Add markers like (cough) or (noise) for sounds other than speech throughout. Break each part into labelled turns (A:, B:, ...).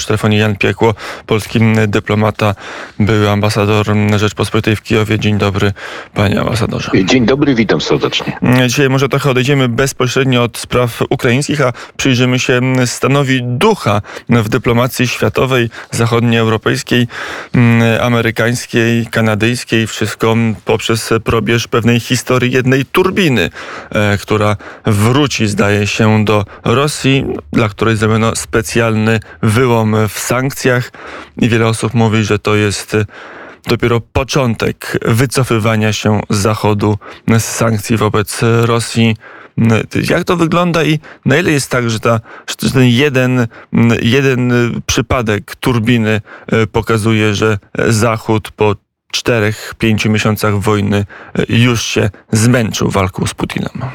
A: Przy telefonie Jan Piekło, polski dyplomata, były ambasador Rzeczpospolitej w Kijowie. Dzień dobry, panie ambasadorze.
B: Dzień dobry, witam serdecznie.
A: Dzisiaj może trochę odejdziemy bezpośrednio od spraw ukraińskich, a przyjrzymy się stanowi ducha w dyplomacji światowej, zachodnioeuropejskiej, amerykańskiej, kanadyjskiej. Wszystko poprzez probierz pewnej historii jednej turbiny, e, która wróci, zdaje się, do Rosji, dla której zrobiono specjalny wyłom w sankcjach i wiele osób mówi, że to jest dopiero początek wycofywania się Zachodu z sankcji wobec Rosji. Jak to wygląda i na ile jest tak, że, ta, że ten jeden, jeden przypadek turbiny e, pokazuje, że Zachód po czterech, pięciu miesiącach wojny e, już się zmęczył walką z Putinem?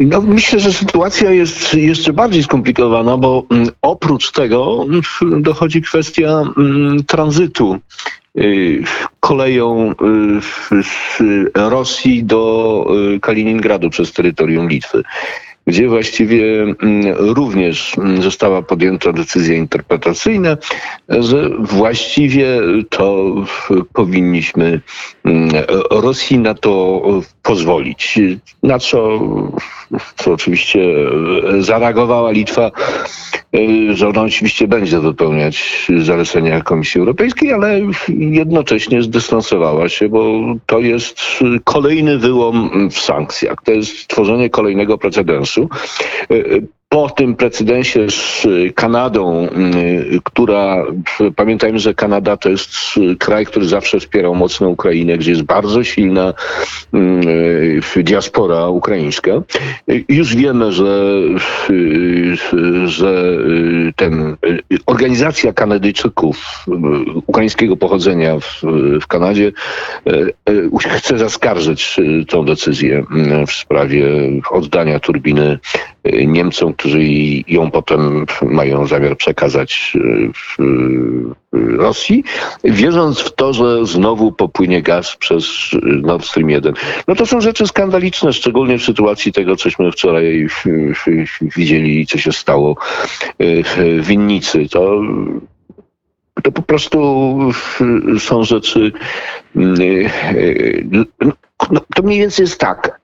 B: No, myślę, że sytuacja jest jeszcze bardziej skomplikowana, bo mm, oprócz tego mm, dochodzi kwestia mm, tranzytu y, koleją y, z Rosji do y, Kaliningradu przez terytorium Litwy gdzie właściwie mm, również mm, została podjęta decyzja interpretacyjna, że właściwie to powinniśmy mm, Rosji na to pozwolić. Na co, co oczywiście zareagowała Litwa, że ona oczywiście będzie wypełniać zalecenia Komisji Europejskiej, ale jednocześnie zdystansowała się, bo to jest kolejny wyłom w sankcjach. To jest tworzenie kolejnego precedensu. isso, eh, po tym precedensie z Kanadą, która, pamiętajmy, że Kanada to jest kraj, który zawsze wspierał mocno Ukrainę, gdzie jest bardzo silna diaspora ukraińska. Już wiemy, że, że ten, organizacja Kanadyjczyków ukraińskiego pochodzenia w, w Kanadzie chce zaskarżyć tą decyzję w sprawie oddania turbiny Niemcom, którzy ją potem mają zamiar przekazać e, w Rosji, wierząc w to, że znowu popłynie gaz przez Nord Stream 1. No to są rzeczy skandaliczne, szczególnie w sytuacji tego, cośmy wczoraj widzieli, co się stało w winnicy. To to po prostu są rzeczy. No, to mniej więcej jest tak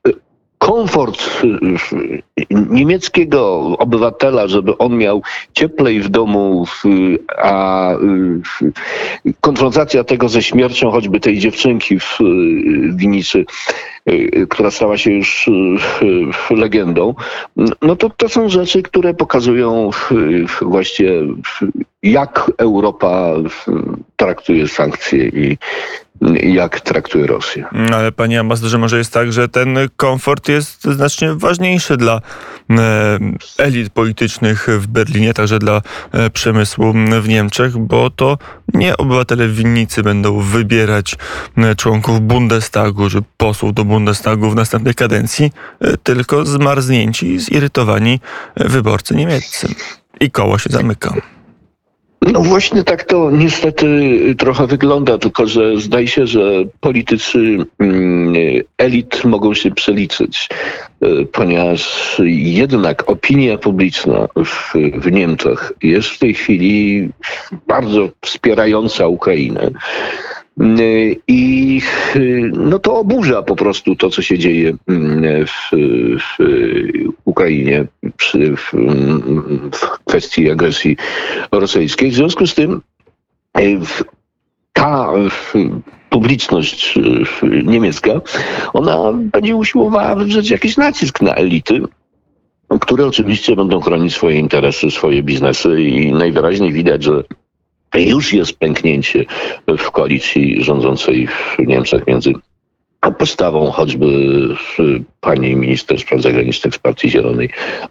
B: komfort y, niemieckiego obywatela, żeby on miał cieplej w domu, a y, konfrontacja tego ze śmiercią choćby tej dziewczynki w Winicy, y, która stała się już legendą, no to to są rzeczy, które pokazują właśnie jak Europa traktuje sankcje i jak traktuje Rosję.
A: Ale panie ambasadorze, może jest tak, że ten komfort jest znacznie ważniejszy dla e, elit politycznych w Berlinie, także dla e, przemysłu w Niemczech, bo to nie obywatele winnicy będą wybierać e, członków Bundestagu czy posłów do Bundestagu w następnej kadencji, tylko zmarznięci zirytowani wyborcy niemieccy. I koło się zamyka.
B: No właśnie tak to niestety trochę wygląda, tylko że zdaje się, że politycy mm, elit mogą się przeliczyć, e, ponieważ jednak opinia publiczna w, w Niemczech jest w tej chwili bardzo wspierająca Ukrainę. I no to oburza po prostu to, co się dzieje mm, w, w Ukrainie przy, w, w, kwestii agresji rosyjskiej. W związku z tym e, ta publiczność niemiecka, ona będzie usiłowała wywrzeć jakiś nacisk na elity, które oczywiście będą chronić swoje interesy, swoje biznesy i najwyraźniej widać, że już jest pęknięcie w koalicji rządzącej w Niemczech między postawą choćby pani minister spraw zagranicznych z Partii Zielonej,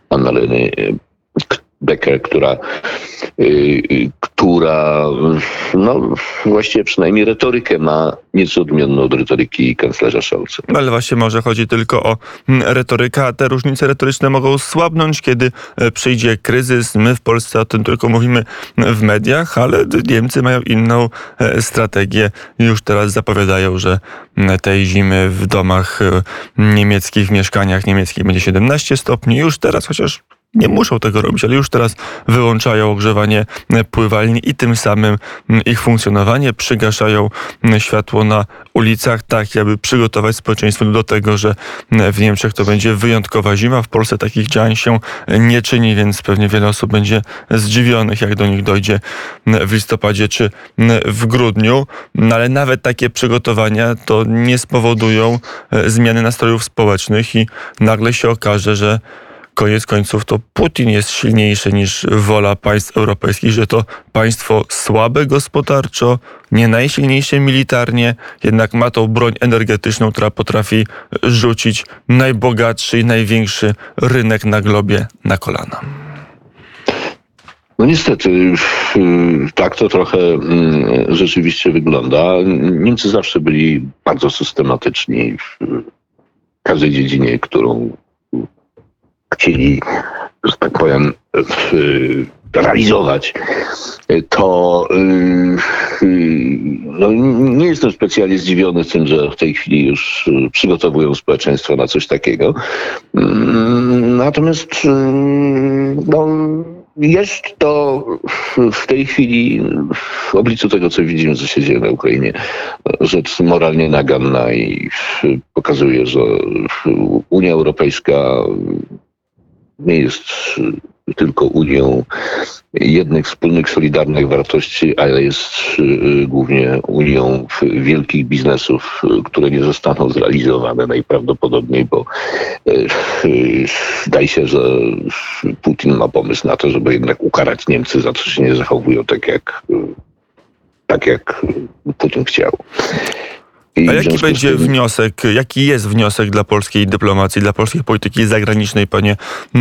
B: Annaleny Becker, która Y, y, która no, właściwie przynajmniej retorykę ma nieco odmienną od retoryki kanclerza Scholza.
A: Ale właśnie może chodzi tylko o mm, retorykę, a te różnice retoryczne mogą słabnąć, kiedy e, przyjdzie kryzys. My w Polsce o tym tylko mówimy w mediach, ale Niemcy mają inną e, strategię. Już teraz zapowiadają, że mm, tej zimy w domach e, niemieckich, w mieszkaniach niemieckich będzie 17 stopni. Już teraz, chociaż nie muszą tego robić, ale już teraz wyłączają ogrzewanie pływalni i tym samym ich funkcjonowanie, przygaszają światło na ulicach, tak aby przygotować społeczeństwo do tego, że w Niemczech to będzie wyjątkowa zima. W Polsce takich działań się nie czyni, więc pewnie wiele osób będzie zdziwionych, jak do nich dojdzie w listopadzie czy w grudniu. No ale nawet takie przygotowania to nie spowodują zmiany nastrojów społecznych i nagle się okaże, że koniec końców to Putin jest silniejszy niż wola państw europejskich, że to państwo słabe gospodarczo, nie najsilniejsze militarnie, jednak ma tą broń energetyczną, która potrafi rzucić najbogatszy i największy rynek na globie na kolana.
B: No niestety, tak to trochę mm, rzeczywiście wygląda. Niemcy zawsze byli bardzo systematyczni w każdej dziedzinie, którą chcieli, że tak powiem, realizować, to y, y, no, nie jestem specjalnie zdziwiony tym, że w tej chwili już przygotowują społeczeństwo na coś takiego. Mm, natomiast y, no, jest to w tej chwili w obliczu tego, co widzimy, co się dzieje na Ukrainie, rzecz moralnie naganna i pokazuje, że Unia Europejska nie jest tylko Unią jednych wspólnych, solidarnych wartości, ale jest y, głównie Unią wielkich biznesów, które nie zostaną zrealizowane najprawdopodobniej, bo y, zdaje się, że Putin ma pomysł na to, żeby jednak ukarać Niemcy za to, że się nie zachowują tak jak, tak jak Putin chciał.
A: A jaki będzie tym... wniosek, jaki jest wniosek dla polskiej dyplomacji, dla polskiej polityki zagranicznej, panie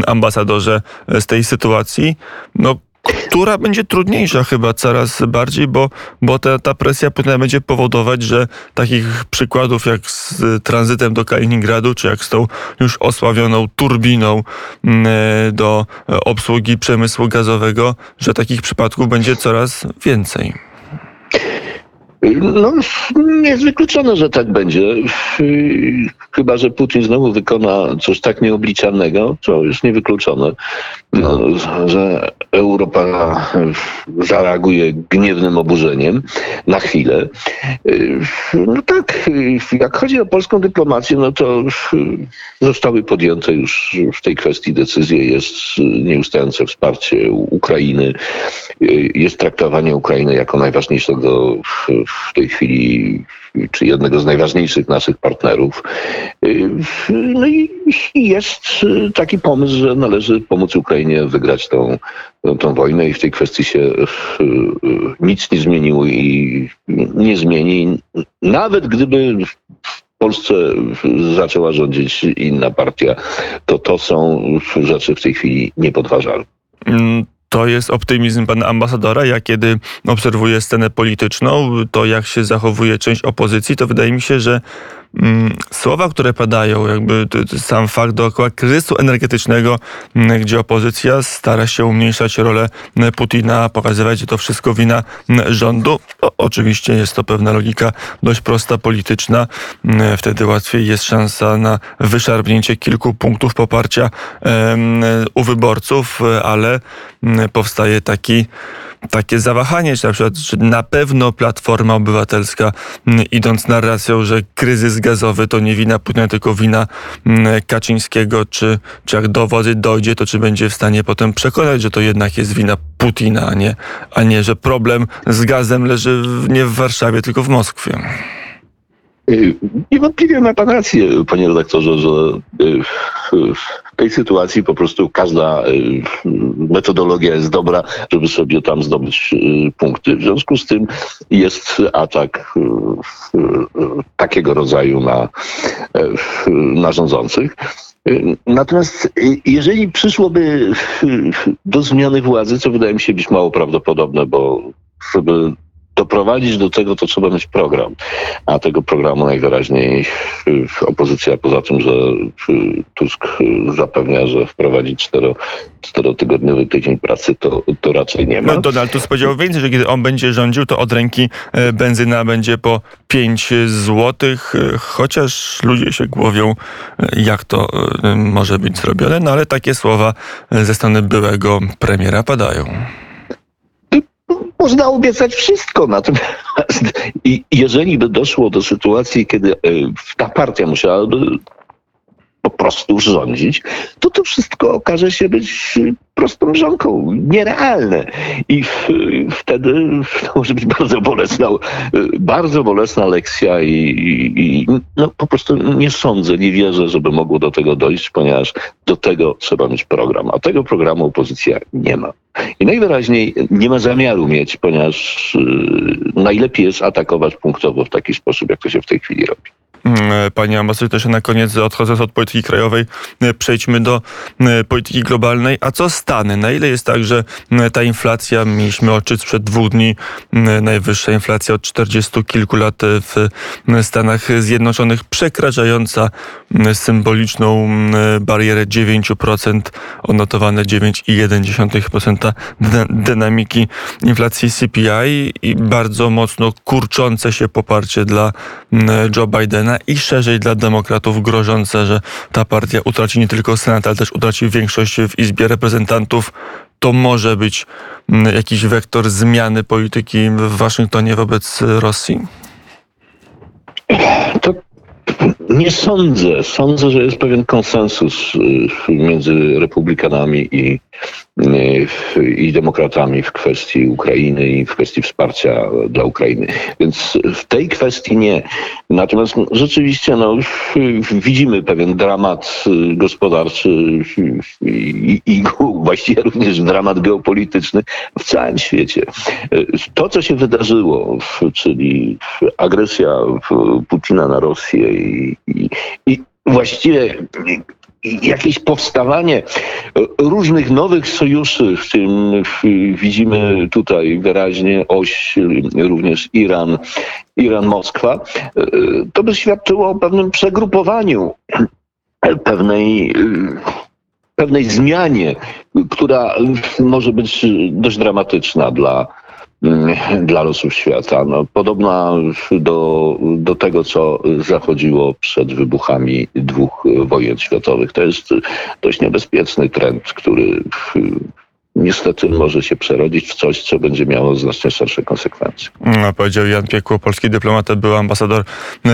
A: ambasadorze, z tej sytuacji? No, która będzie trudniejsza chyba coraz bardziej, bo, bo ta, ta presja Putina będzie powodować, że takich przykładów jak z tranzytem do Kaliningradu, czy jak z tą już osławioną turbiną mm, do obsługi przemysłu gazowego, że takich przypadków będzie coraz więcej.
B: No, nie jest wykluczone, że tak będzie. Chyba, że Putin znowu wykona coś tak nieobliczalnego, co już niewykluczone, no, że Europa zareaguje gniewnym oburzeniem na chwilę. No tak, jak chodzi o polską dyplomację, no to zostały podjęte już w tej kwestii decyzje. Jest nieustające wsparcie Ukrainy, jest traktowanie Ukrainy jako najważniejszego w tej chwili, czy jednego z najważniejszych naszych partnerów. No i jest taki pomysł, że należy pomóc Ukrainie wygrać tą, tą wojnę i w tej kwestii się nic nie zmieniło i nie zmieni. Nawet gdyby w Polsce zaczęła rządzić inna partia, to to są rzeczy w tej chwili niepodważalne.
A: To jest optymizm pana ambasadora. Ja kiedy obserwuję scenę polityczną, to jak się zachowuje część opozycji, to wydaje mi się, że słowa, które padają, jakby sam fakt dookoła kryzysu energetycznego, mm, gdzie opozycja stara się umniejszać rolę mm, Putina, pokazywać, że to wszystko wina rządu. O, oczywiście jest to pewna logika dość prosta, polityczna. Wtedy łatwiej jest szansa na wyszarbnięcie kilku punktów poparcia u wyborców, ale powstaje taki takie zawahanie, czy na przykład, że na pewno Platforma Obywatelska, idąc narracją, że kryzys gazowy to nie wina Putina, tylko wina Kaczyńskiego, czy, czy jak do władzy dojdzie, to czy będzie w stanie potem przekonać, że to jednak jest wina Putina, a nie, a nie że problem z gazem leży nie w Warszawie, tylko w Moskwie.
B: Y, niewątpliwie ma pan rację, panie redaktorze, że y, w tej sytuacji po prostu każda y, metodologia jest dobra, żeby sobie tam zdobyć punkty. W związku z tym jest atak takiego rodzaju na, na rządzących. Natomiast jeżeli przyszłoby do zmiany władzy, co wydaje mi się być mało prawdopodobne, bo żeby doprowadzić do tego, to trzeba mieć program. A tego programu najwyraźniej y, opozycja, poza tym, że y, Tusk y, zapewnia, że wprowadzi cztero, czterotygodniowy tydzień pracy, to, to raczej nie ma.
A: No, Donald Tusk powiedział więcej, że kiedy on będzie rządził, to od ręki e, benzyna będzie po 5 złotych, chociaż ludzie się głowią, jak to może być zrobione, no ale takie słowa ze strony byłego premiera padają.
B: Można obiecać wszystko, natomiast i jeżeli by doszło do sytuacji, kiedy e, ta partia musiałaby po prostu rządzić, to to wszystko okaże się być prostą mrzonką, nierealne. I w, wtedy (laughs) to może być bardzo bolesna, bardzo bolesna lekcja i, i, no, po prostu nie sądzę, nie wierzę, żeby mogło do tego dojść, ponieważ do tego trzeba mieć program, a tego programu opozycja nie ma. I najwyraźniej nie ma zamiaru mieć, ponieważ y, najlepiej jest atakować punktowo w taki sposób, jak to się w tej chwili robi.
A: Mm, Panie ambasadorze, na koniec odchodząc od polityki krajowej, e, przejdźmy do e, polityki globalnej. A co Stany? Na ile jest tak, że e, ta inflacja, mieliśmy odczyt sprzed dwóch dni, najwyższa inflacja od 40 kilku lat e, w Stanach Zjednoczonych, przekraczająca symboliczną barierę 9%, odnotowane 9,1% dyna- dynamiki inflacji CPI i bardzo mocno kurczące się poparcie dla Joe Bidena i szerzej dla demokratów grożące, że ta partia utraci nie tylko Senat, ale też utraci większość w Izbie Reprezentantów. To może być m, jakiś wektor zmiany polityki w Waszyngtonie wobec Rosji?
B: To nie sądzę. Sądzę, że jest pewien konsensus y, między republikanami i, i demokratami w kwestii Ukrainy i w kwestii wsparcia dla Ukrainy. Więc w tej kwestii nie. Natomiast no, rzeczywiście no, widzimy pewien dramat y, gospodarczy y, i, i (laughs) właściwie również dramat geopolityczny w całym świecie. Y, To, co się wydarzyło, czyli agresja Putina na Rosję i, i, i właściwie jakieś powstawanie różnych nowych sojuszy, w tym widzimy tutaj wyraźnie oś również Iran, Iran-Moskwa, to by świadczyło o pewnym przegrupowaniu (clears throat) pewnej pewnej zmianie, która może być dość dramatyczna dla, dla losów świata. No, podobna do, do tego, co zachodziło przed wybuchami dwóch wojen światowych. To jest dość niebezpieczny trend, który niestety może się przerodzić w coś, co będzie miało znacznie szersze konsekwencje.
A: Mm, Powiedział Jan Piekło, polski dyplomat, był ambasador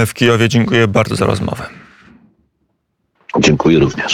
A: w Kijowie. Dziękuję bardzo za rozmowę.
B: Dziękuję również.